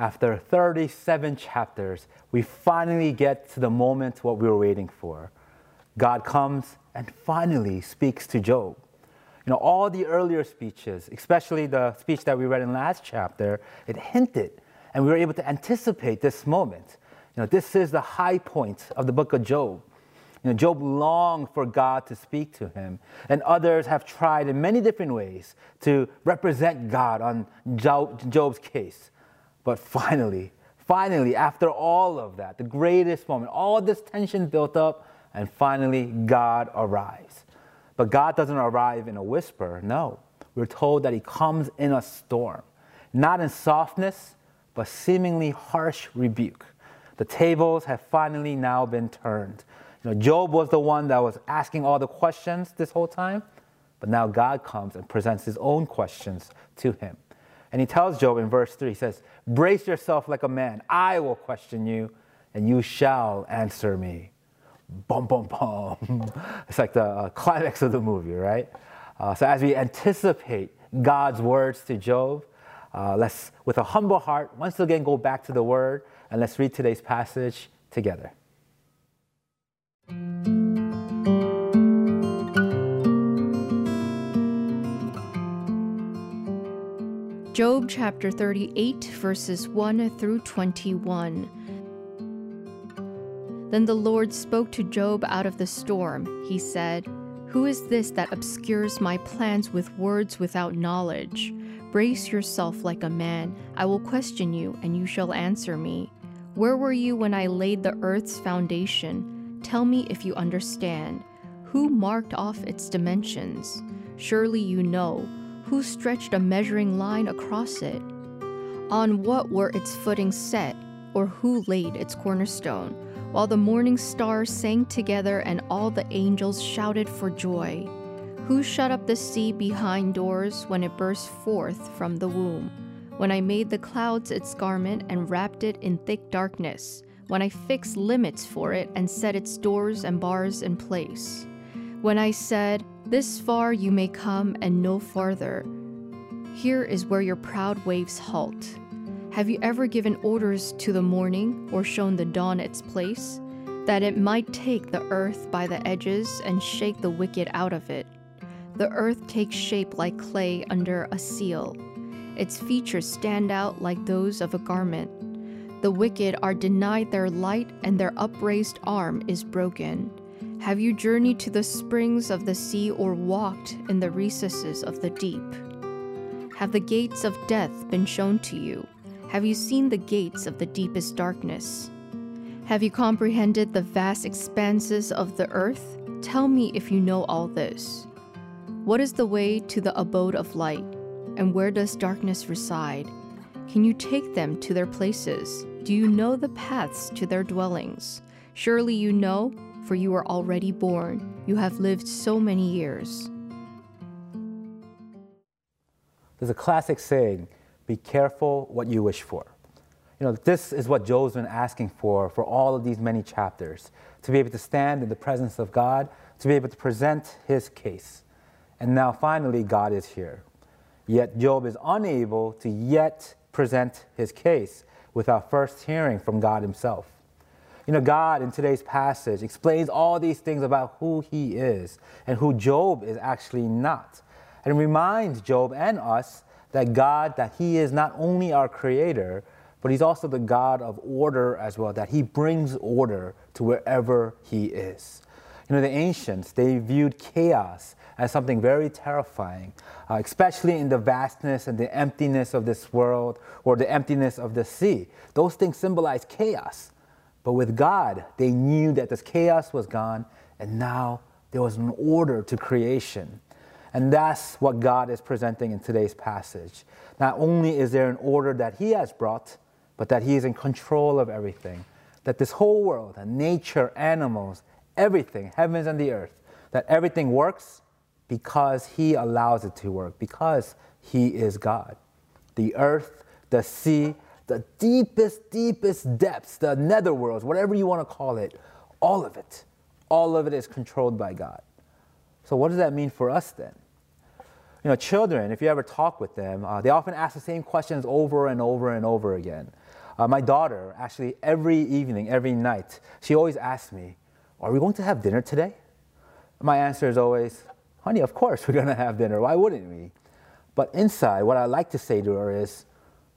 after 37 chapters, we finally get to the moment what we were waiting for. God comes and finally speaks to Job. You know, all the earlier speeches, especially the speech that we read in last chapter, it hinted, and we were able to anticipate this moment. You know, this is the high point of the book of Job. You know, Job longed for God to speak to him, and others have tried in many different ways to represent God on Job's case. But finally, finally, after all of that, the greatest moment, all this tension built up, and finally, God arrives. But God doesn't arrive in a whisper, no. We're told that He comes in a storm, not in softness, but seemingly harsh rebuke. The tables have finally now been turned. You know, Job was the one that was asking all the questions this whole time, but now God comes and presents his own questions to him. And he tells Job in verse 3, he says, Brace yourself like a man. I will question you, and you shall answer me. Bum, bum, bum. It's like the uh, climax of the movie, right? Uh, so as we anticipate God's words to Job, uh, let's, with a humble heart, once again go back to the word and let's read today's passage together. Job chapter 38, verses 1 through 21. Then the Lord spoke to Job out of the storm. He said, Who is this that obscures my plans with words without knowledge? Brace yourself like a man. I will question you, and you shall answer me. Where were you when I laid the earth's foundation? Tell me if you understand. Who marked off its dimensions? Surely you know. Who stretched a measuring line across it? On what were its footings set, or who laid its cornerstone? While the morning stars sang together and all the angels shouted for joy. Who shut up the sea behind doors when it burst forth from the womb? When I made the clouds its garment and wrapped it in thick darkness, when I fixed limits for it and set its doors and bars in place. When I said, This far you may come and no farther. Here is where your proud waves halt. Have you ever given orders to the morning or shown the dawn its place? That it might take the earth by the edges and shake the wicked out of it. The earth takes shape like clay under a seal. Its features stand out like those of a garment. The wicked are denied their light, and their upraised arm is broken. Have you journeyed to the springs of the sea or walked in the recesses of the deep? Have the gates of death been shown to you? Have you seen the gates of the deepest darkness? Have you comprehended the vast expanses of the earth? Tell me if you know all this. What is the way to the abode of light? And where does darkness reside? Can you take them to their places? Do you know the paths to their dwellings? Surely you know, for you are already born. You have lived so many years. There's a classic saying be careful what you wish for. You know, this is what Job's been asking for for all of these many chapters to be able to stand in the presence of God, to be able to present his case. And now finally, God is here. Yet Job is unable to yet present his case without first hearing from God himself. You know, God in today's passage explains all these things about who he is and who Job is actually not. And reminds Job and us that God, that he is not only our creator, but he's also the God of order as well, that he brings order to wherever he is. You know, the ancients, they viewed chaos as something very terrifying, uh, especially in the vastness and the emptiness of this world or the emptiness of the sea. Those things symbolize chaos. But with God, they knew that this chaos was gone, and now there was an order to creation. And that's what God is presenting in today's passage. Not only is there an order that He has brought, but that He is in control of everything. that this whole world, and nature, animals, everything, heavens and the earth, that everything works because He allows it to work, because He is God. The earth, the sea, the deepest, deepest depths, the netherworlds, whatever you want to call it, all of it, all of it is controlled by God. So, what does that mean for us then? You know, children, if you ever talk with them, uh, they often ask the same questions over and over and over again. Uh, my daughter, actually, every evening, every night, she always asks me, Are we going to have dinner today? My answer is always, Honey, of course we're going to have dinner. Why wouldn't we? But inside, what I like to say to her is,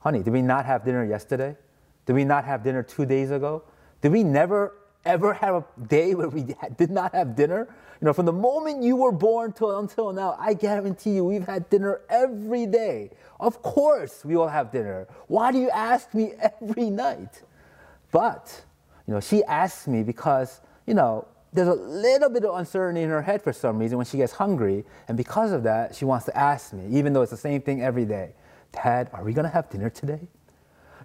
Honey, did we not have dinner yesterday? Did we not have dinner two days ago? Did we never, ever have a day where we did not have dinner? You know, from the moment you were born till until now, I guarantee you we've had dinner every day. Of course we will have dinner. Why do you ask me every night? But, you know, she asks me because, you know, there's a little bit of uncertainty in her head for some reason when she gets hungry. And because of that, she wants to ask me, even though it's the same thing every day Dad, are we going to have dinner today?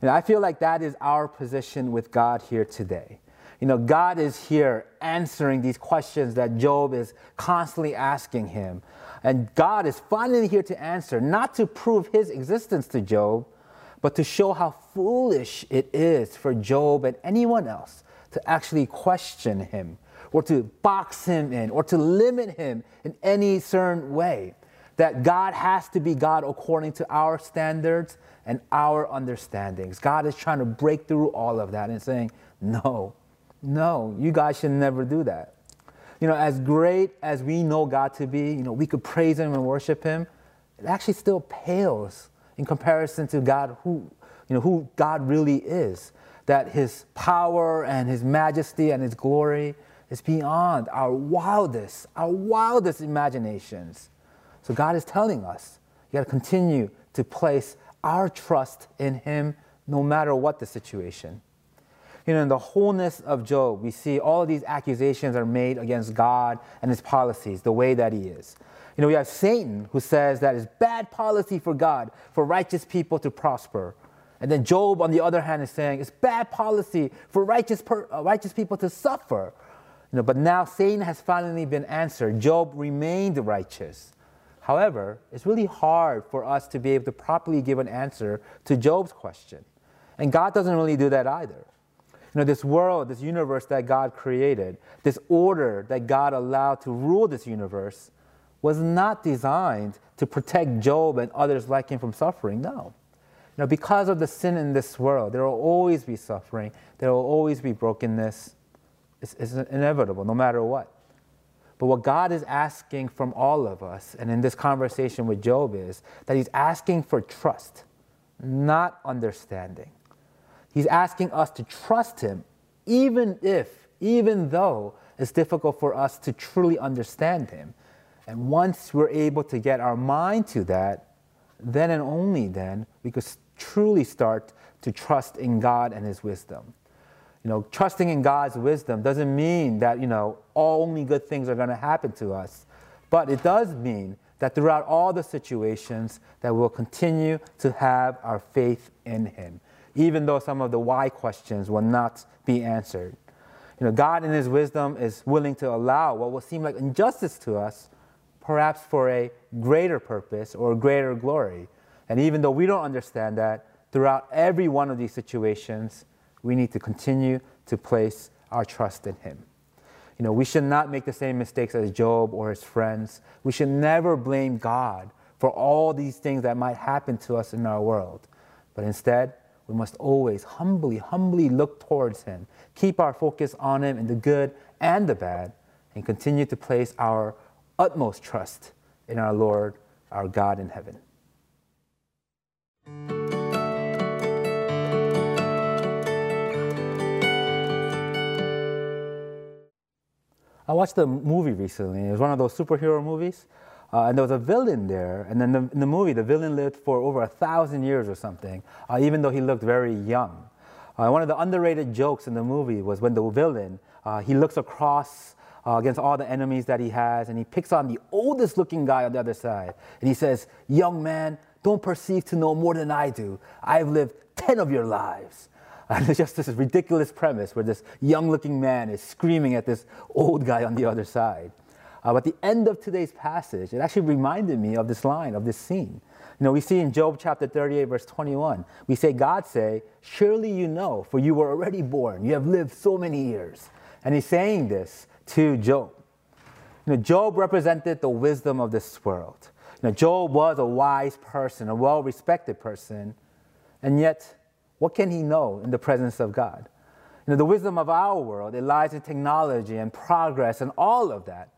And I feel like that is our position with God here today. You know, God is here answering these questions that Job is constantly asking him. And God is finally here to answer, not to prove his existence to Job, but to show how foolish it is for Job and anyone else to actually question him or to box him in or to limit him in any certain way. That God has to be God according to our standards and our understandings. God is trying to break through all of that and saying, no, no, you guys should never do that. You know, as great as we know God to be, you know, we could praise Him and worship Him. It actually still pales in comparison to God, who, you know, who God really is. That His power and His majesty and His glory is beyond our wildest, our wildest imaginations. So God is telling us, you got to continue to place our trust in Him no matter what the situation you know, in the wholeness of Job, we see all of these accusations are made against God and his policies, the way that he is. You know, we have Satan who says that it's bad policy for God for righteous people to prosper. And then Job, on the other hand, is saying it's bad policy for righteous, per, uh, righteous people to suffer. You know, but now Satan has finally been answered. Job remained righteous. However, it's really hard for us to be able to properly give an answer to Job's question. And God doesn't really do that either. You know, this world, this universe that God created, this order that God allowed to rule this universe, was not designed to protect Job and others like him from suffering. No. You know, because of the sin in this world, there will always be suffering, there will always be brokenness. It's, it's inevitable, no matter what. But what God is asking from all of us, and in this conversation with Job, is that He's asking for trust, not understanding. He's asking us to trust Him, even if, even though it's difficult for us to truly understand Him. And once we're able to get our mind to that, then and only then we could truly start to trust in God and His wisdom. You know, trusting in God's wisdom doesn't mean that, you know, only good things are going to happen to us. But it does mean that throughout all the situations that we'll continue to have our faith in Him even though some of the why questions will not be answered. You know, God in His wisdom is willing to allow what will seem like injustice to us, perhaps for a greater purpose or greater glory. And even though we don't understand that, throughout every one of these situations, we need to continue to place our trust in Him. You know, we should not make the same mistakes as Job or his friends. We should never blame God for all these things that might happen to us in our world. But instead, we must always humbly, humbly look towards Him, keep our focus on Him in the good and the bad, and continue to place our utmost trust in our Lord, our God in heaven. Watched a movie recently. It was one of those superhero movies. Uh, and there was a villain there. And then the, in the movie, the villain lived for over a thousand years or something, uh, even though he looked very young. Uh, one of the underrated jokes in the movie was when the villain, uh, he looks across uh, against all the enemies that he has, and he picks on the oldest looking guy on the other side. And he says, Young man, don't perceive to know more than I do. I've lived 10 of your lives. And it's just this ridiculous premise where this young looking man is screaming at this old guy on the other side. Uh, but the end of today's passage, it actually reminded me of this line, of this scene. You know, we see in Job chapter 38, verse 21, we say, God say, Surely you know, for you were already born. You have lived so many years. And he's saying this to Job. You know, Job represented the wisdom of this world. You know, Job was a wise person, a well respected person, and yet, what can he know in the presence of God? You know, the wisdom of our world, it lies in technology and progress and all of that.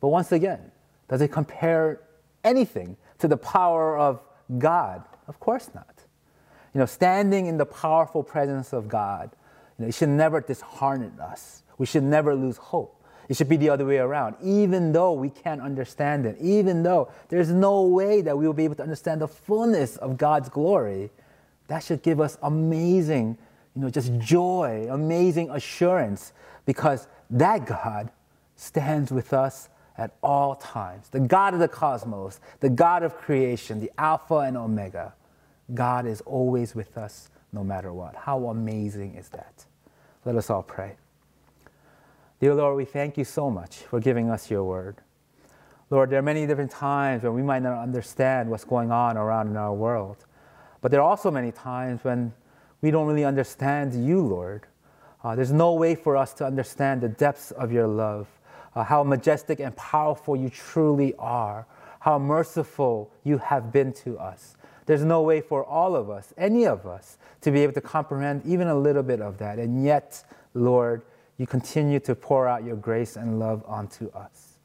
But once again, does it compare anything to the power of God? Of course not. You know, standing in the powerful presence of God, you know, it should never dishearten us. We should never lose hope. It should be the other way around. Even though we can't understand it, even though there's no way that we will be able to understand the fullness of God's glory, that should give us amazing, you know, just joy, amazing assurance, because that God stands with us at all times. The God of the cosmos, the God of creation, the Alpha and Omega. God is always with us no matter what. How amazing is that? Let us all pray. Dear Lord, we thank you so much for giving us your word. Lord, there are many different times when we might not understand what's going on around in our world. But there are also many times when we don't really understand you, Lord. Uh, there's no way for us to understand the depths of your love uh, how majestic and powerful you truly are, how merciful you have been to us. There's no way for all of us, any of us, to be able to comprehend even a little bit of that. And yet, Lord, you continue to pour out your grace and love onto us.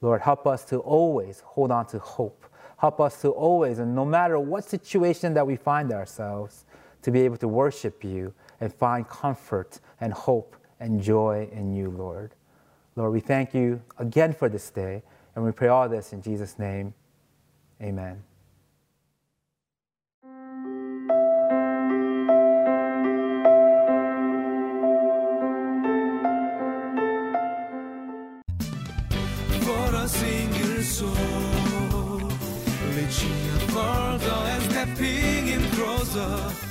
Lord, help us to always hold on to hope. Help us to always, and no matter what situation that we find ourselves, to be able to worship you and find comfort and hope and joy in you, Lord. Lord, we thank you again for this day, and we pray all this in Jesus' name. Amen. Reaching